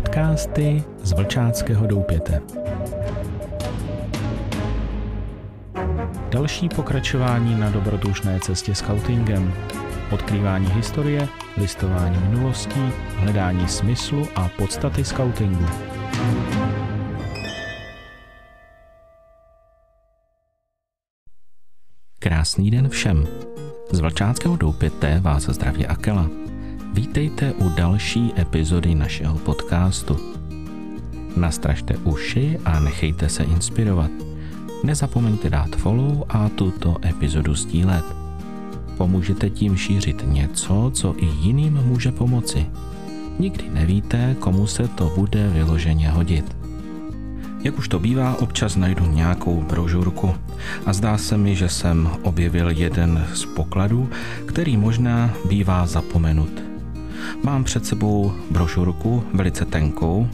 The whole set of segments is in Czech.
Podcasty z Vlčáckého doupěte. Další pokračování na dobrodružné cestě scoutingem. Odkrývání historie, listování minulostí, hledání smyslu a podstaty scoutingu. Krásný den všem. Z Vlčáckého doupěte vás zdraví Akela. Vítejte u další epizody našeho podcastu. Nastražte uši a nechejte se inspirovat. Nezapomeňte dát follow a tuto epizodu sdílet. Pomůžete tím šířit něco, co i jiným může pomoci. Nikdy nevíte, komu se to bude vyloženě hodit. Jak už to bývá, občas najdu nějakou brožurku a zdá se mi, že jsem objevil jeden z pokladů, který možná bývá zapomenut. Mám před sebou brožurku velice tenkou,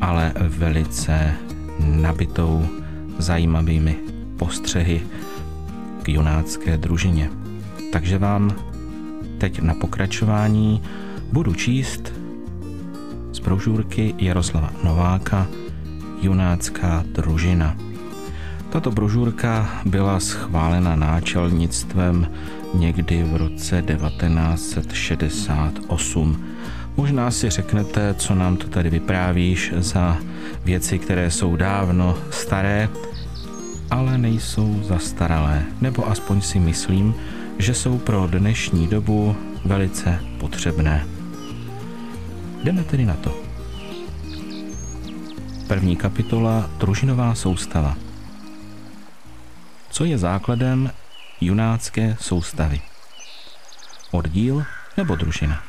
ale velice nabitou zajímavými postřehy k junácké družině. Takže vám teď na pokračování budu číst z brožurky Jaroslava Nováka Junácká družina. Tato brožurka byla schválena náčelnictvem někdy v roce 1968. Možná si řeknete, co nám to tady vyprávíš za věci, které jsou dávno staré, ale nejsou zastaralé, nebo aspoň si myslím, že jsou pro dnešní dobu velice potřebné. Jdeme tedy na to. První kapitola Družinová soustava. Co je základem junácké soustavy? Oddíl nebo družina?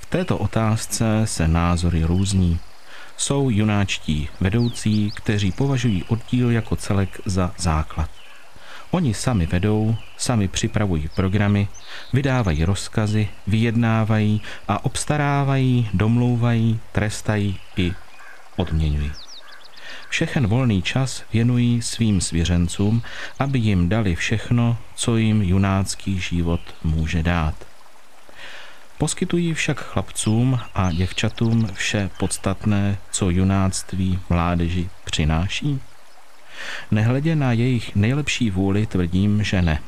V této otázce se názory různí. Jsou junáčtí vedoucí, kteří považují oddíl jako celek za základ. Oni sami vedou, sami připravují programy, vydávají rozkazy, vyjednávají a obstarávají, domlouvají, trestají i odměňují. Všechen volný čas věnují svým svěřencům, aby jim dali všechno, co jim junácký život může dát. Poskytují však chlapcům a děvčatům vše podstatné, co junáctví mládeži přináší? Nehledě na jejich nejlepší vůli tvrdím, že ne.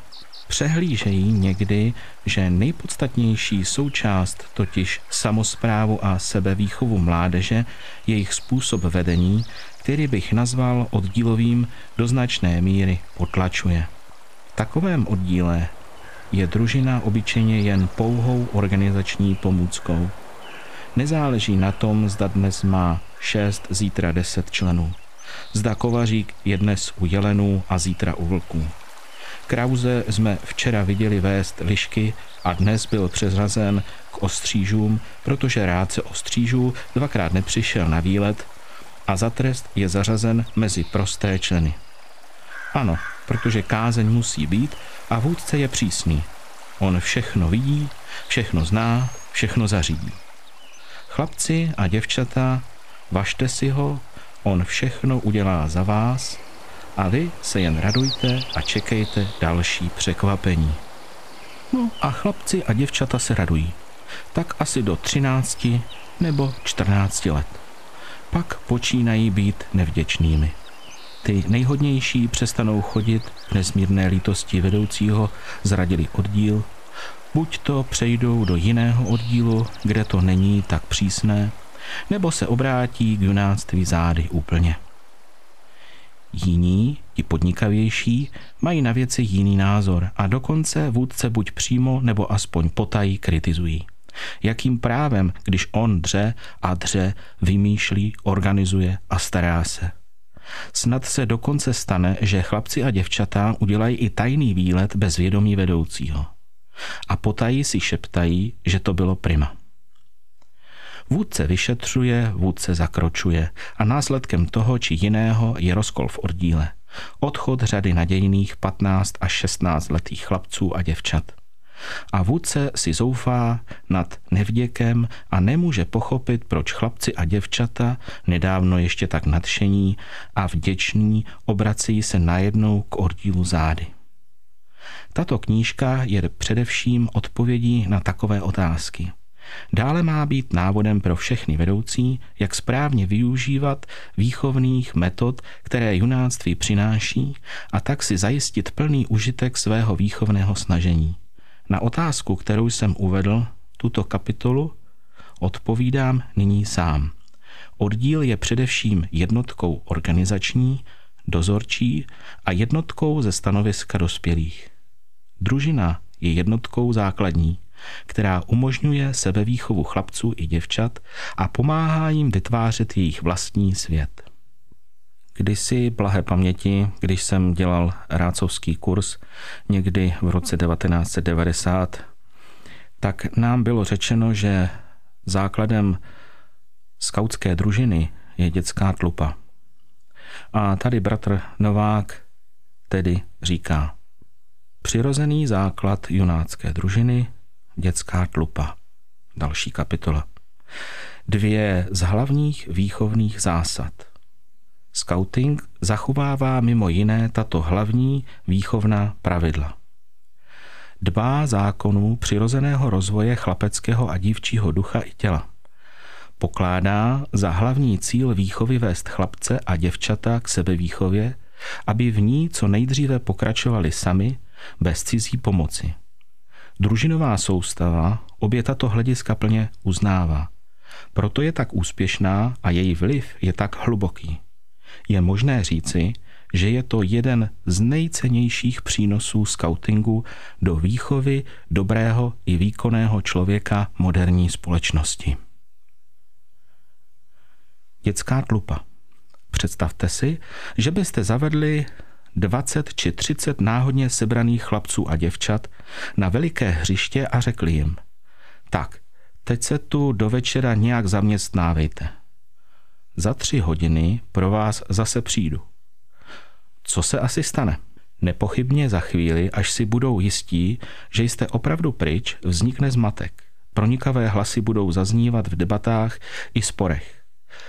Přehlížejí někdy, že nejpodstatnější součást, totiž samozprávu a sebevýchovu mládeže, jejich způsob vedení, který bych nazval oddílovým, do značné míry potlačuje. V takovém oddíle je družina obyčejně jen pouhou organizační pomůckou. Nezáleží na tom, zda dnes má 6, zítra 10 členů. Zda kovařík je dnes u jelenů a zítra u vlků. Krauze jsme včera viděli vést lišky a dnes byl přezrazen k ostřížům, protože rádce ostřížů dvakrát nepřišel na výlet a za trest je zařazen mezi prosté členy. Ano, protože kázeň musí být a vůdce je přísný. On všechno vidí, všechno zná, všechno zařídí. Chlapci a děvčata, vašte si ho, on všechno udělá za vás a vy se jen radujte a čekejte další překvapení. No a chlapci a děvčata se radují. Tak asi do 13 nebo 14 let. Pak počínají být nevděčnými. Ty nejhodnější přestanou chodit v nesmírné lítosti vedoucího, zradili oddíl, buď to přejdou do jiného oddílu, kde to není tak přísné, nebo se obrátí k junáctví zády úplně. Jiní, ti podnikavější, mají na věci jiný názor a dokonce vůdce buď přímo nebo aspoň potají kritizují. Jakým právem, když on dře a dře, vymýšlí, organizuje a stará se. Snad se dokonce stane, že chlapci a děvčata udělají i tajný výlet bez vědomí vedoucího. A potají si šeptají, že to bylo prima. Vůdce vyšetřuje, vůdce zakročuje a následkem toho či jiného je rozkol v oddíle. Odchod řady nadějných 15 až 16 letých chlapců a děvčat. A vůdce si zoufá nad nevděkem a nemůže pochopit, proč chlapci a děvčata, nedávno ještě tak nadšení a vděční, obracejí se najednou k oddílu zády. Tato knížka je především odpovědí na takové otázky. Dále má být návodem pro všechny vedoucí, jak správně využívat výchovných metod, které junáctví přináší, a tak si zajistit plný užitek svého výchovného snažení. Na otázku, kterou jsem uvedl, tuto kapitolu, odpovídám nyní sám. Oddíl je především jednotkou organizační, dozorčí a jednotkou ze stanoviska dospělých. Družina je jednotkou základní, která umožňuje sebevýchovu chlapců i děvčat a pomáhá jim vytvářet jejich vlastní svět. Kdysi blahé paměti, když jsem dělal rácovský kurz někdy v roce 1990, tak nám bylo řečeno, že základem skautské družiny je dětská tlupa. A tady bratr Novák tedy říká, přirozený základ junácké družiny, dětská tlupa. Další kapitola. Dvě z hlavních výchovných zásad. Scouting zachovává mimo jiné tato hlavní výchovná pravidla. Dbá zákonů přirozeného rozvoje chlapeckého a dívčího ducha i těla – pokládá za hlavní cíl výchovy vést chlapce a děvčata k sebevýchově, aby v ní co nejdříve pokračovali sami, bez cizí pomoci. Družinová soustava obě tato hlediska plně uznává. Proto je tak úspěšná a její vliv je tak hluboký. Je možné říci, že je to jeden z nejcennějších přínosů skautingu do výchovy dobrého i výkonného člověka moderní společnosti. Dětská tlupa. Představte si, že byste zavedli 20 či 30 náhodně sebraných chlapců a děvčat na veliké hřiště a řekli jim, tak, teď se tu do večera nějak zaměstnávejte. Za tři hodiny pro vás zase přijdu. Co se asi stane? Nepochybně za chvíli, až si budou jistí, že jste opravdu pryč, vznikne zmatek. Pronikavé hlasy budou zaznívat v debatách i sporech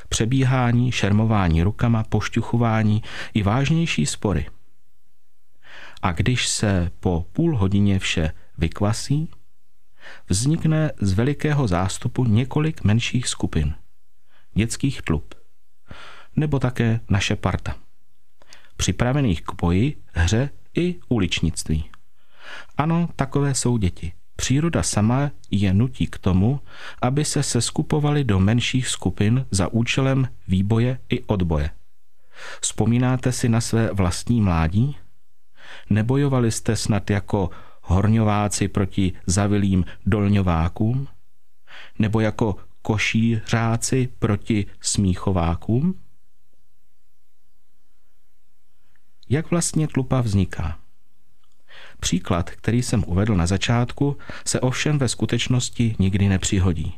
přebíhání, šermování rukama, pošťuchování i vážnější spory. A když se po půl hodině vše vykvasí, vznikne z velikého zástupu několik menších skupin, dětských klub, nebo také naše parta, připravených k boji, hře i uličnictví. Ano, takové jsou děti. Příroda sama je nutí k tomu, aby se seskupovali do menších skupin za účelem výboje i odboje. Vzpomínáte si na své vlastní mládí? Nebojovali jste snad jako horňováci proti zavilým dolňovákům? Nebo jako košířáci proti smíchovákům? Jak vlastně tlupa vzniká? Příklad, který jsem uvedl na začátku, se ovšem ve skutečnosti nikdy nepřihodí.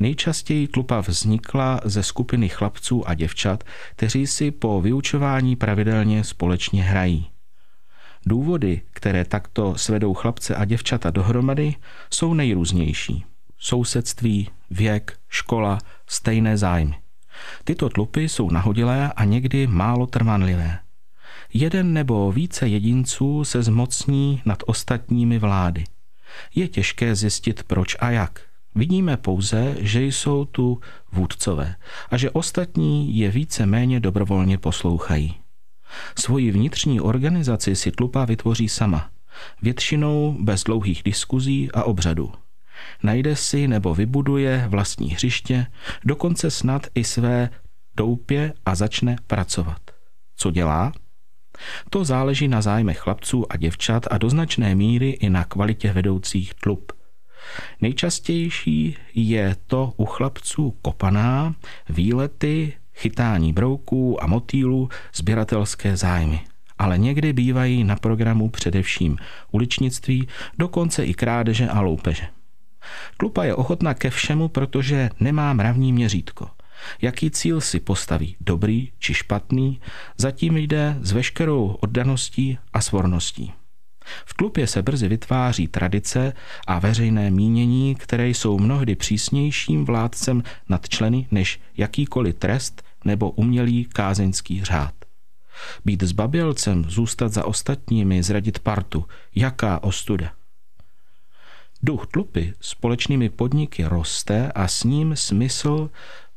Nejčastěji tlupa vznikla ze skupiny chlapců a děvčat, kteří si po vyučování pravidelně společně hrají. Důvody, které takto svedou chlapce a děvčata dohromady, jsou nejrůznější. Sousedství, věk, škola, stejné zájmy. Tyto tlupy jsou nahodilé a někdy málo trvanlivé jeden nebo více jedinců se zmocní nad ostatními vlády. Je těžké zjistit proč a jak. Vidíme pouze, že jsou tu vůdcové a že ostatní je více méně dobrovolně poslouchají. Svoji vnitřní organizaci si tlupa vytvoří sama, většinou bez dlouhých diskuzí a obřadů. Najde si nebo vybuduje vlastní hřiště, dokonce snad i své doupě a začne pracovat. Co dělá? To záleží na zájmech chlapců a děvčat a do značné míry i na kvalitě vedoucích tlub. Nejčastější je to u chlapců kopaná, výlety, chytání brouků a motýlů, sběratelské zájmy. Ale někdy bývají na programu především uličnictví, dokonce i krádeže a loupeže. Tlupa je ochotná ke všemu, protože nemá mravní měřítko. Jaký cíl si postaví, dobrý či špatný, zatím jde s veškerou oddaností a svorností. V tlupě se brzy vytváří tradice a veřejné mínění, které jsou mnohdy přísnějším vládcem nad členy než jakýkoliv trest nebo umělý kázeňský řád. Být zbabělcem, zůstat za ostatními, zradit partu, jaká ostuda. Duch tlupy společnými podniky roste a s ním smysl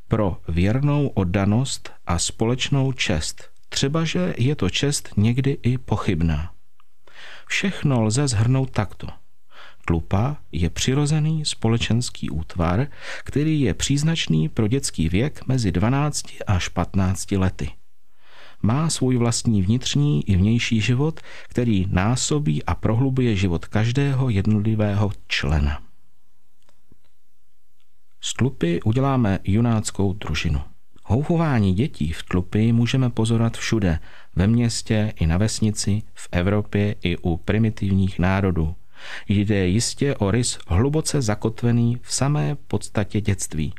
pro věrnou oddanost a společnou čest, třebaže je to čest někdy i pochybná. Všechno lze zhrnout takto. Tlupa je přirozený společenský útvar, který je příznačný pro dětský věk mezi 12 až 15 lety. Má svůj vlastní vnitřní i vnější život, který násobí a prohlubuje život každého jednotlivého člena. Z tlupy uděláme junáckou družinu. Houchování dětí v tlupy můžeme pozorovat všude, ve městě i na vesnici, v Evropě i u primitivních národů. Jde jistě o rys hluboce zakotvený v samé podstatě dětství.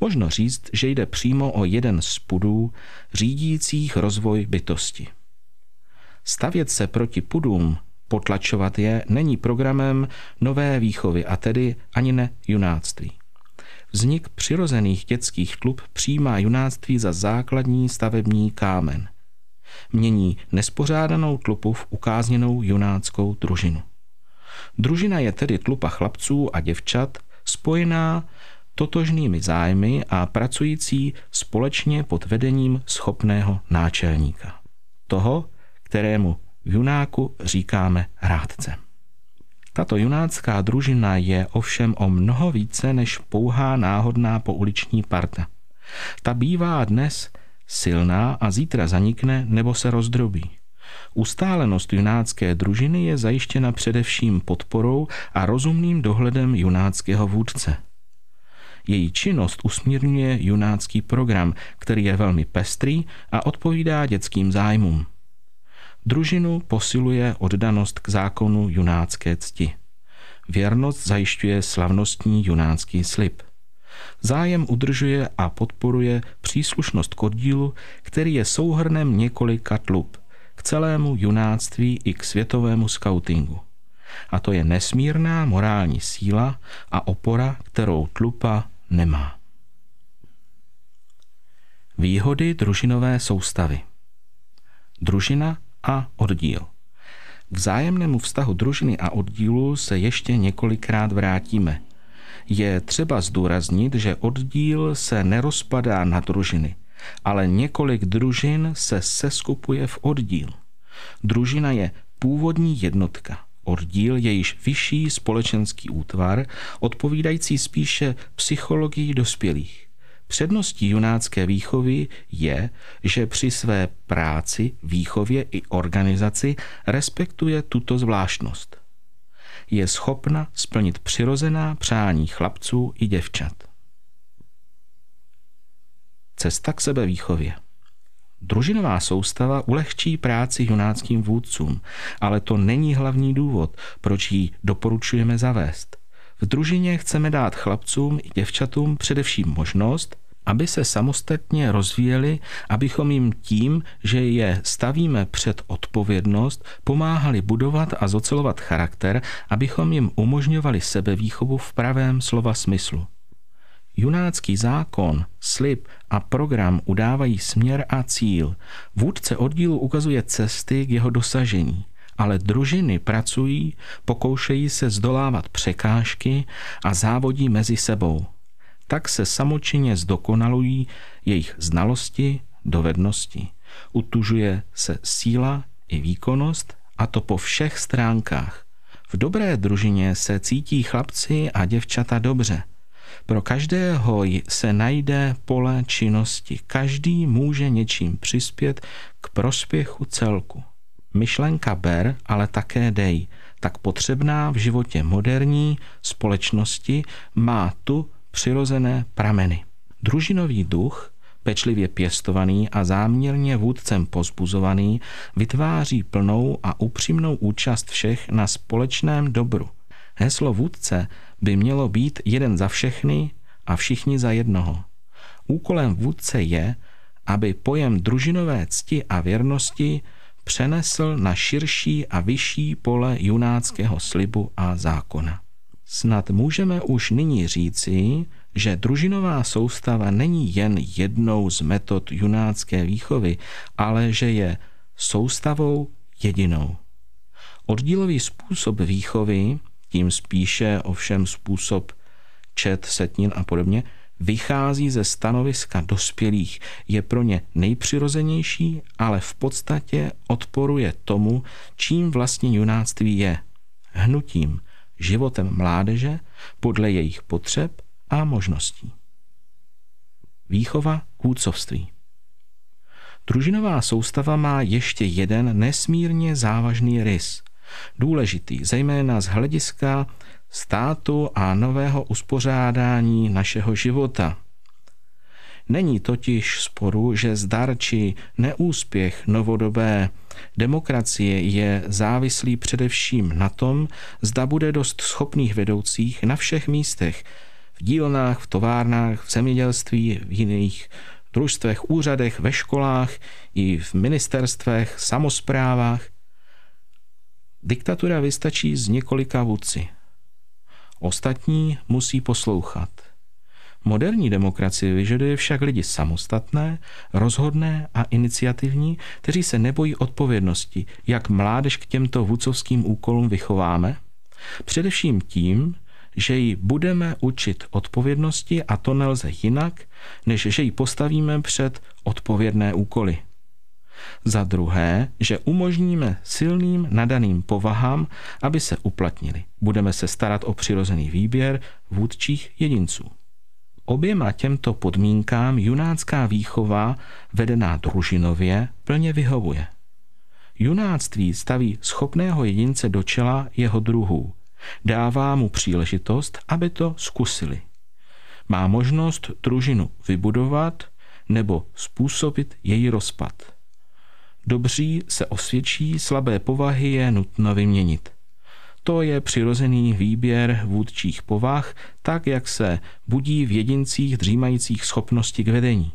Možno říct, že jde přímo o jeden z pudů řídících rozvoj bytosti. Stavět se proti pudům, potlačovat je, není programem nové výchovy a tedy ani ne junáctví. Vznik přirozených dětských klub přijímá junáctví za základní stavební kámen. Mění nespořádanou tlupu v ukázněnou junáckou družinu. Družina je tedy tlupa chlapců a děvčat spojená totožnými zájmy a pracující společně pod vedením schopného náčelníka. Toho, kterému v junáku říkáme rádce. Tato junácká družina je ovšem o mnoho více než pouhá náhodná pouliční parta. Ta bývá dnes silná a zítra zanikne nebo se rozdrobí. Ustálenost junácké družiny je zajištěna především podporou a rozumným dohledem junáckého vůdce. Její činnost usmírňuje junácký program, který je velmi pestrý a odpovídá dětským zájmům. Družinu posiluje oddanost k zákonu junácké cti. Věrnost zajišťuje slavnostní junácký slib. Zájem udržuje a podporuje příslušnost k oddílu, který je souhrnem několika tlub, k celému junáctví i k světovému skautingu. A to je nesmírná morální síla a opora, kterou tlupa nemá. Výhody družinové soustavy. Družina a oddíl. K vzájemnému vztahu družiny a oddílu se ještě několikrát vrátíme. Je třeba zdůraznit, že oddíl se nerozpadá na družiny, ale několik družin se seskupuje v oddíl. Družina je původní jednotka. Oddíl je již vyšší společenský útvar, odpovídající spíše psychologii dospělých. Předností junácké výchovy je, že při své práci, výchově i organizaci respektuje tuto zvláštnost. Je schopna splnit přirozená přání chlapců i děvčat. Cesta k sebevýchově. Družinová soustava ulehčí práci junáckým vůdcům, ale to není hlavní důvod, proč ji doporučujeme zavést – v družině chceme dát chlapcům i děvčatům především možnost, aby se samostatně rozvíjeli, abychom jim tím, že je stavíme před odpovědnost, pomáhali budovat a zocelovat charakter, abychom jim umožňovali sebevýchovu v pravém slova smyslu. Junácký zákon, slib a program udávají směr a cíl. Vůdce oddílu ukazuje cesty k jeho dosažení – ale družiny pracují, pokoušejí se zdolávat překážky a závodí mezi sebou. Tak se samočinně zdokonalují jejich znalosti, dovednosti. Utužuje se síla i výkonnost a to po všech stránkách. V dobré družině se cítí chlapci a děvčata dobře. Pro každého se najde pole činnosti. Každý může něčím přispět k prospěchu celku. Myšlenka ber, ale také dej, tak potřebná v životě moderní společnosti, má tu přirozené prameny. Družinový duch, pečlivě pěstovaný a záměrně vůdcem pozbuzovaný, vytváří plnou a upřímnou účast všech na společném dobru. Heslo vůdce by mělo být jeden za všechny a všichni za jednoho. Úkolem vůdce je, aby pojem družinové cti a věrnosti přenesl na širší a vyšší pole junáckého slibu a zákona. Snad můžeme už nyní říci, že družinová soustava není jen jednou z metod junácké výchovy, ale že je soustavou jedinou. Oddílový způsob výchovy tím spíše ovšem způsob čet, setnin a podobně, vychází ze stanoviska dospělých, je pro ně nejpřirozenější, ale v podstatě odporuje tomu, čím vlastně junáctví je. Hnutím, životem mládeže podle jejich potřeb a možností. Výchova k vůdcovství. Družinová soustava má ještě jeden nesmírně závažný rys. Důležitý, zejména z hlediska státu a nového uspořádání našeho života. Není totiž sporu, že zdar či neúspěch novodobé demokracie je závislý především na tom, zda bude dost schopných vedoucích na všech místech, v dílnách, v továrnách, v zemědělství, v jiných družstvech, úřadech, ve školách i v ministerstvech, samozprávách. Diktatura vystačí z několika vůdci. Ostatní musí poslouchat. Moderní demokracie vyžaduje však lidi samostatné, rozhodné a iniciativní, kteří se nebojí odpovědnosti, jak mládež k těmto vůcovským úkolům vychováme, především tím, že ji budeme učit odpovědnosti a to nelze jinak, než že ji postavíme před odpovědné úkoly. Za druhé, že umožníme silným nadaným povahám, aby se uplatnili. Budeme se starat o přirozený výběr vůdčích jedinců. Oběma těmto podmínkám junácká výchova, vedená družinově, plně vyhovuje. Junáctví staví schopného jedince do čela jeho druhů. Dává mu příležitost, aby to zkusili. Má možnost družinu vybudovat nebo způsobit její rozpad. Dobří se osvědčí, slabé povahy je nutno vyměnit. To je přirozený výběr vůdčích povah, tak jak se budí v jedincích dřímajících schopnosti k vedení.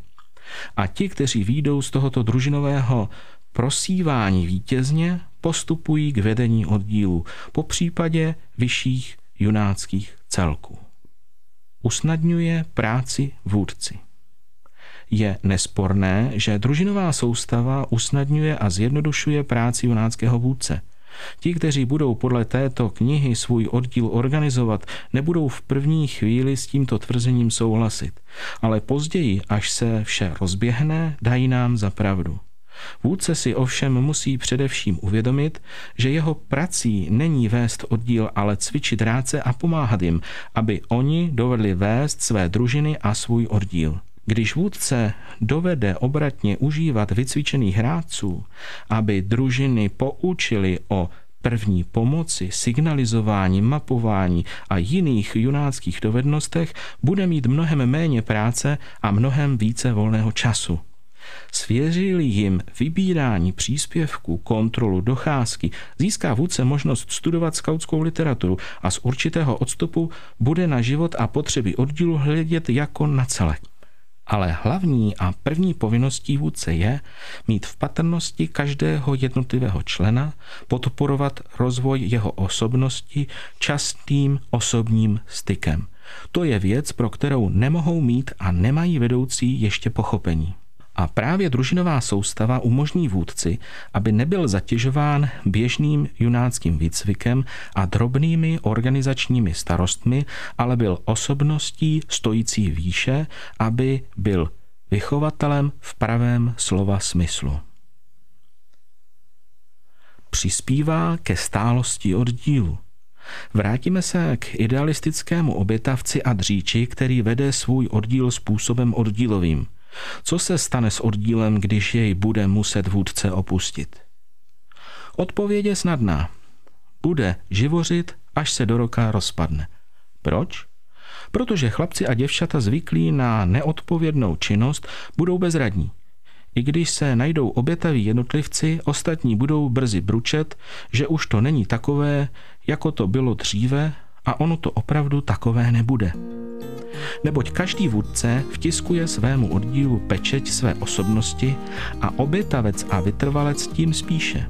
A ti, kteří výjdou z tohoto družinového prosívání vítězně, postupují k vedení oddílu, po případě vyšších junáckých celků. Usnadňuje práci vůdci. Je nesporné, že družinová soustava usnadňuje a zjednodušuje práci junáckého vůdce. Ti, kteří budou podle této knihy svůj oddíl organizovat, nebudou v první chvíli s tímto tvrzením souhlasit, ale později, až se vše rozběhne, dají nám za pravdu. Vůdce si ovšem musí především uvědomit, že jeho prací není vést oddíl, ale cvičit rádce a pomáhat jim, aby oni dovedli vést své družiny a svůj oddíl. Když vůdce dovede obratně užívat vycvičených hráčů, aby družiny poučili o první pomoci, signalizování, mapování a jiných junáckých dovednostech, bude mít mnohem méně práce a mnohem více volného času. Svěřili jim vybírání příspěvků, kontrolu, docházky, získá vůdce možnost studovat skautskou literaturu a z určitého odstupu bude na život a potřeby oddílu hledět jako na celek. Ale hlavní a první povinností vůdce je mít v patrnosti každého jednotlivého člena, podporovat rozvoj jeho osobnosti častým osobním stykem. To je věc, pro kterou nemohou mít a nemají vedoucí ještě pochopení. A právě družinová soustava umožní vůdci, aby nebyl zatěžován běžným junáckým výcvikem a drobnými organizačními starostmi, ale byl osobností stojící výše, aby byl vychovatelem v pravém slova smyslu. Přispívá ke stálosti oddílu. Vrátíme se k idealistickému obětavci a dříči, který vede svůj oddíl způsobem oddílovým – co se stane s oddílem, když jej bude muset vůdce opustit? Odpověď je snadná. Bude živořit, až se do roka rozpadne. Proč? Protože chlapci a děvčata zvyklí na neodpovědnou činnost budou bezradní. I když se najdou obětaví jednotlivci, ostatní budou brzy bručet, že už to není takové, jako to bylo dříve a ono to opravdu takové nebude neboť každý vůdce vtiskuje svému oddílu pečeť své osobnosti a obětavec a vytrvalec tím spíše.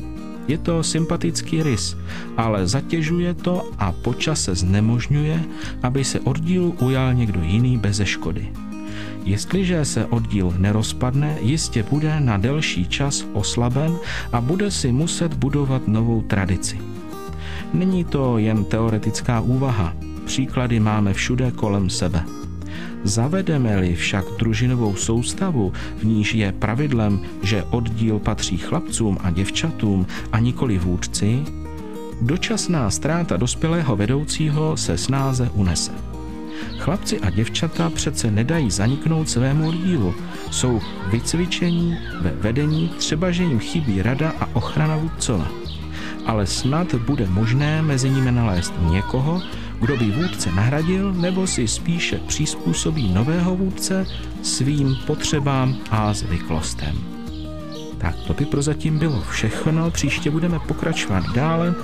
Je to sympatický rys, ale zatěžuje to a počase znemožňuje, aby se oddílu ujal někdo jiný beze škody. Jestliže se oddíl nerozpadne, jistě bude na delší čas oslaben a bude si muset budovat novou tradici. Není to jen teoretická úvaha, příklady máme všude kolem sebe. Zavedeme-li však družinovou soustavu, v níž je pravidlem, že oddíl patří chlapcům a děvčatům a nikoli vůdci, dočasná ztráta dospělého vedoucího se snáze unese. Chlapci a děvčata přece nedají zaniknout svému oddílu. Jsou vycvičení ve vedení, třeba že jim chybí rada a ochrana vůdcova. Ale snad bude možné mezi nimi nalézt někoho, kdo by vůdce nahradil nebo si spíše přizpůsobí nového vůdce svým potřebám a zvyklostem. Tak to by prozatím bylo všechno, příště budeme pokračovat dále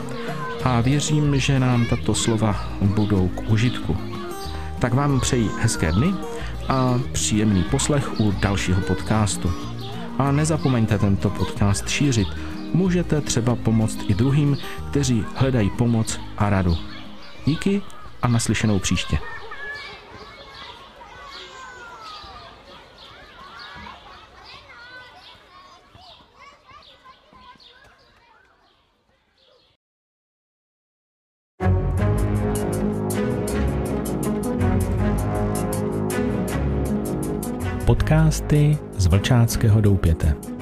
a věřím, že nám tato slova budou k užitku. Tak vám přeji hezké dny a příjemný poslech u dalšího podcastu. A nezapomeňte tento podcast šířit. Můžete třeba pomoct i druhým, kteří hledají pomoc a radu. Díky a naslyšenou příště. Podcasty z Vlčáckého doupěte.